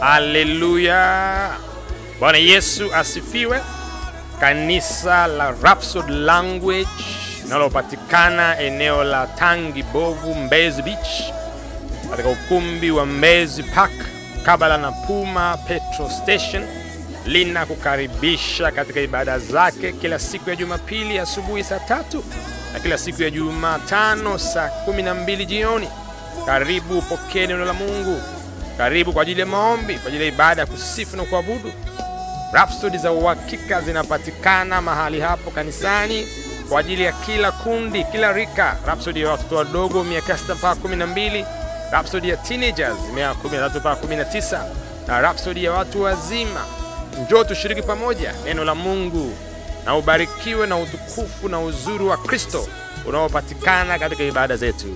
Haleluya! Bwana Yesu asifiwe. Kanisa la Rapsod Language linalopatikana eneo la Tangi Bovu, Mbezi Beach, katika ukumbi wa Mbezi Park kabla na Puma Petro Station, linakukaribisha katika ibada zake kila siku ya Jumapili asubuhi saa tatu na kila siku ya Jumatano saa kumi na mbili jioni. Karibu upokee neno la Mungu. Karibu kwa ajili ya maombi, kwa ajili ya ibada ya kusifu na kuabudu. Rhapsody za uhakika zinapatikana mahali hapo kanisani kwa ajili ya kila kundi, kila rika. Rhapsody ya watoto wadogo miaka sita mpaka kumi na mbili, Rhapsody ya teenagers miaka kumi na tatu mpaka kumi na tisa na Rhapsody ya watu wazima. Njoo tushiriki pamoja neno la Mungu na ubarikiwe na utukufu na uzuri wa Kristo unaopatikana katika ibada zetu.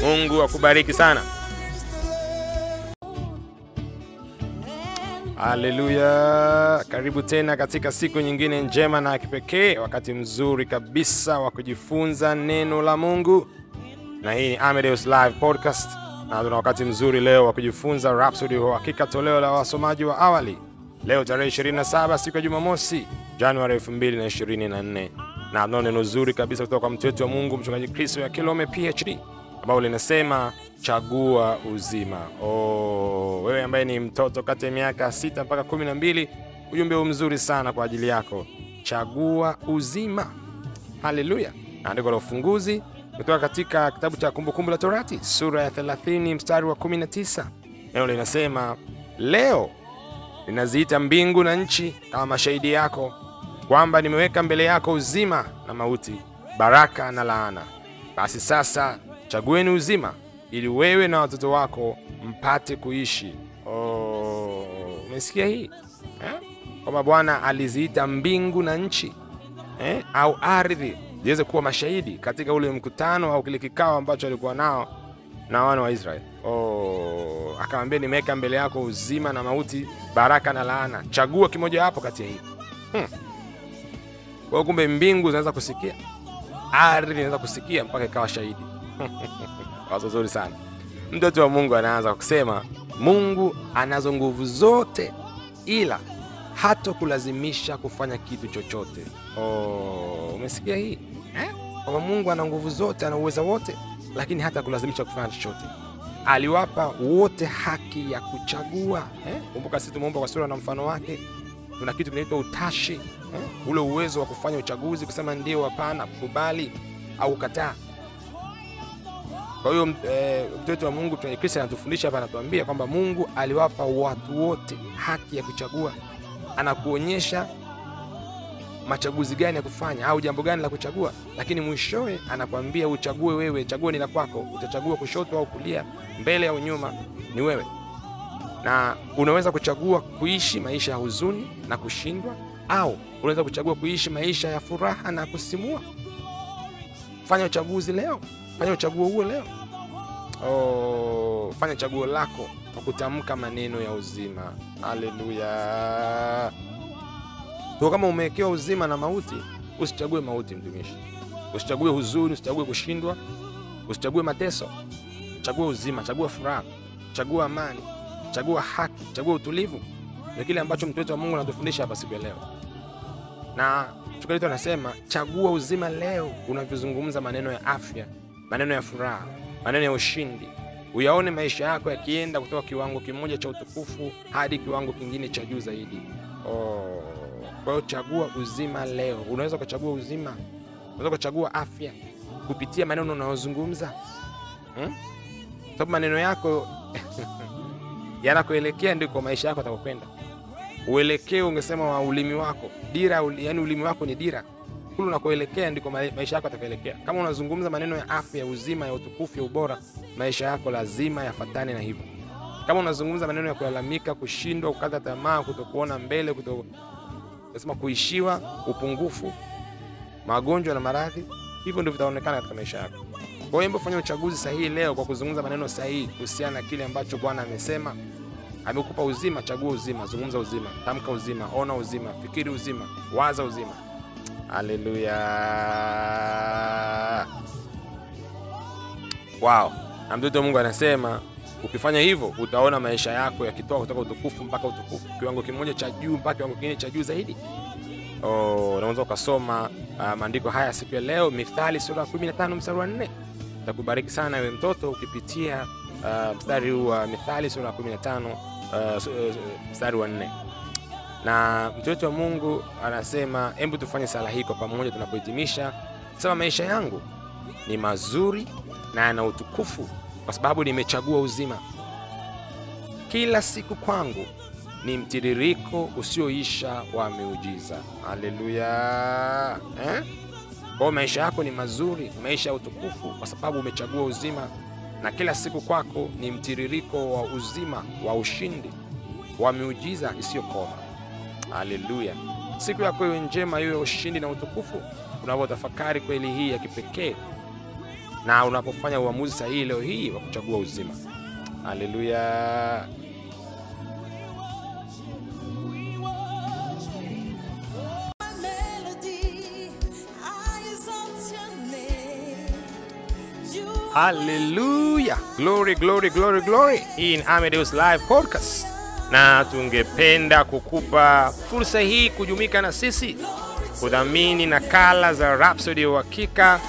Mungu akubariki sana. Haleluya! Karibu tena katika siku nyingine njema na kipekee, wakati mzuri kabisa wa kujifunza neno la Mungu, na hii ni Amadeus Live Podcast, na tuna wakati mzuri leo wa kujifunza Rhapsody wa Uhakika, toleo la wasomaji wa awali, leo tarehe 27 siku ya Jumamosi, Januari 2024, na tuna neno zuri kabisa kutoka kwa mtu wetu wa Mungu, mchungaji Kristo ya Kilome PhD, ambao linasema chagua uzima. Oh, wewe ambaye ni mtoto kati ya miaka sita mpaka kumi na mbili, ujumbe huu mzuri sana kwa ajili yako. Chagua uzima. Haleluya! Andiko la ufunguzi kutoka katika kitabu cha Kumbukumbu la Torati sura ya 30 mstari wa 19. Neno linasema leo ninaziita mbingu na nchi kama mashahidi yako kwamba nimeweka mbele yako uzima na mauti, baraka na laana. Basi sasa chagueni uzima ili wewe na watoto wako mpate kuishi. Oh, umesikia hii eh? Bwana aliziita mbingu na nchi eh? au ardhi ziweze kuwa mashahidi katika ule mkutano au kile kikao ambacho alikuwa nao na wana wa Israeli. Oh, akamwambia nimeweka mbele yako uzima na mauti, baraka na laana, chagua kimoja wapo kati ya hivi. Hmm. Kwa hiyo kumbe mbingu zinaweza kusikia, ardhi inaweza kusikia mpaka ikawa shahidi. Wazo zuri sana. Mtoto wa Mungu anaanza kusema Mungu anazo nguvu zote, ila hatokulazimisha kufanya kitu chochote. Oh, umesikia hii eh? Kwamba Mungu ana nguvu zote, ana uweza wote, lakini hata kulazimisha kufanya chochote. Aliwapa wote haki ya kuchagua eh? Kumbuka sisi tumeumba kwa sura na mfano wake. Tuna kitu kinaitwa utashi eh? Ule uwezo wa kufanya uchaguzi, kusema ndio, hapana, kukubali au kukataa. Kwa hiyo e, mtoto wa Mungu Mtume Kristo anatufundisha hapa, anatuambia kwamba Mungu aliwapa watu wote haki ya kuchagua. Anakuonyesha machaguzi gani ya kufanya au jambo gani la kuchagua, lakini mwishowe anakwambia uchague wewe. Chaguo ni la kwako, utachagua kushoto au kulia, mbele au nyuma, ni wewe. Na unaweza kuchagua kuishi maisha ya huzuni na kushindwa, au unaweza kuchagua kuishi maisha ya furaha na kusimua. Fanya uchaguzi leo. Fanya uchaguo huo leo. Oh, fanya chaguo lako kwa kutamka maneno ya uzima. Haleluya! Kwa kama umewekewa uzima na mauti, usichague mauti, mtumishi. Usichague huzuni, usichague kushindwa, usichague mateso. Chagua uzima, chagua furaha, chagua amani, chagua haki, chagua utulivu. Ndio kile ambacho mtuwetu wa Mungu anatufundisha hapa siku ya leo, na mchungaji anasema chagua uzima leo, unavyozungumza maneno ya afya maneno ya furaha, maneno ya ushindi, uyaone maisha yako yakienda kutoka kiwango kimoja cha utukufu hadi kiwango kingine cha juu zaidi. Oh, kwa hiyo chagua uzima leo. Unaweza ukachagua uzima, unaweza ukachagua afya kupitia maneno unayozungumza hmm? Sababu maneno yako yanakuelekea ndiko maisha yako atakokwenda. Uelekeo ungesema wa ulimi wako, dira, yani ulimi wako ni dira kule unakoelekea ndiko maisha yako yatakaelekea. Kama unazungumza maneno ya afya, ya uzima, ya utukufu, ya ubora, maisha yako lazima yafatane na hivyo. Kama unazungumza maneno ya kulalamika, kushindwa, kukata tamaa, kutokuona mbele, kuto nasema kuishiwa, upungufu, magonjwa na maradhi, hivyo ndio vitaonekana katika maisha yako. Kwa hiyo fanya uchaguzi sahihi leo kwa kuzungumza maneno sahihi kuhusiana na kile ambacho Bwana amesema. Amekupa uzima, chagua uzima, zungumza uzima, tamka uzima, ona uzima, fikiri uzima, waza uzima. Haleluya! Wow. Na mtoto Mungu anasema Ukifanya hivyo, utaona maisha yako yakitoa kutoka utukufu mpaka utukufu, kiwango kimoja cha juu mpaka kiwango kingine cha juu zaidi. Oh, unaweza ukasoma uh, maandiko haya siku ya leo, Mithali sura ya 15 mstari wa 4. Takubariki sana wewe mtoto ukipitia uh, mstari huu wa Mithali sura ya 15 uh, uh, mstari wa 4 na mtoto wa Mungu anasema, hebu tufanye sala hii kwa pamoja tunapohitimisha. Sema, maisha yangu ni mazuri na yana utukufu kwa sababu nimechagua uzima. Kila siku kwangu ni mtiririko usioisha wa miujiza. Haleluya eh? Kwa maisha yako ni mazuri, maisha ya utukufu kwa sababu umechagua uzima, na kila siku kwako ni mtiririko wa uzima wa ushindi wa miujiza isiyokoma. Haleluya! Siku yako iwe njema, iwe ushindi na utukufu unapotafakari kweli hii ya kipekee na unapofanya uamuzi sahihi leo hii wa kuchagua uzima. Haleluya! Haleluya! Glory, glory, glory, glory. Hii ni Amadeus Live Podcast, na tungependa kukupa fursa hii kujumika na sisi kudhamini nakala za Rhapsody ya uhakika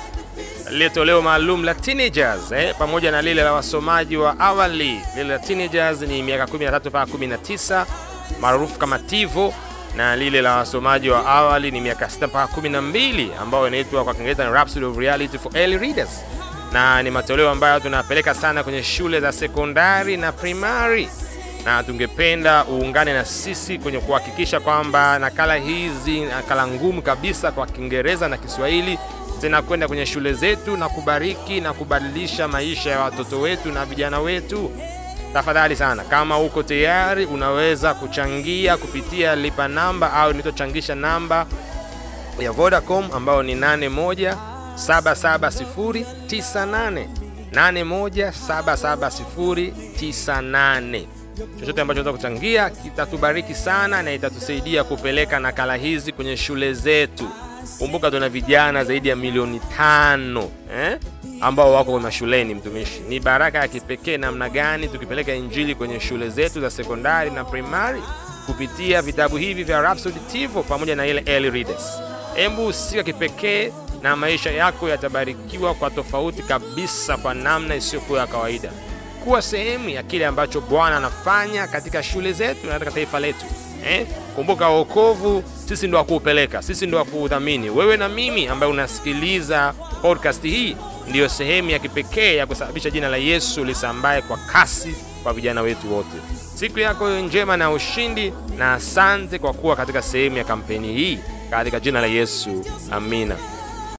lile maalum la teenagers eh, pamoja na lile la wasomaji wa awali. Lile la teenagers ni miaka 13 mpaka 19 maarufu kama TIVO, na lile la wasomaji wa awali ni miaka 6 mpaka 12 ambayo inaitwa kwa Kiingereza ni Rhapsody of Reality for Early Readers, na ni matoleo ambayo tunapeleka sana kwenye shule za sekondari na primary na tungependa uungane na sisi kwenye kuhakikisha kwamba nakala hizi, nakala ngumu kabisa kwa Kiingereza na Kiswahili zinakwenda kwenye shule zetu na kubariki na kubadilisha maisha ya watoto wetu na vijana wetu. Tafadhali sana, kama uko tayari, unaweza kuchangia kupitia lipa namba au nitochangisha namba ya Vodacom ambayo ni 81779098 81779098. Chochote ambacho unaweza kuchangia kitatubariki sana na itatusaidia kupeleka nakala hizi kwenye shule zetu. Kumbuka tuna vijana zaidi ya milioni tano eh, ambao wako mashuleni. Mtumishi, ni baraka ya kipekee namna gani tukipeleka injili kwenye shule zetu za sekondari na primary kupitia vitabu hivi vya Rhapsody pamoja na ile early readers. Hebu usika kipekee na maisha yako yatabarikiwa kwa tofauti kabisa, kwa namna isiyokuwa ya kawaida. Kuwa sehemu ya kile ambacho Bwana anafanya katika shule zetu na katika taifa letu. Eh? Kumbuka wokovu sisi ndo wakuupeleka, sisi ndo wakuudhamini. Wewe na mimi ambaye unasikiliza podcast hii ndiyo sehemu ya kipekee ya kusababisha jina la Yesu lisambaye kwa kasi kwa vijana wetu wote. Siku yako iwe njema na ushindi, na asante kwa kuwa katika sehemu ya kampeni hii katika jina la Yesu, amina.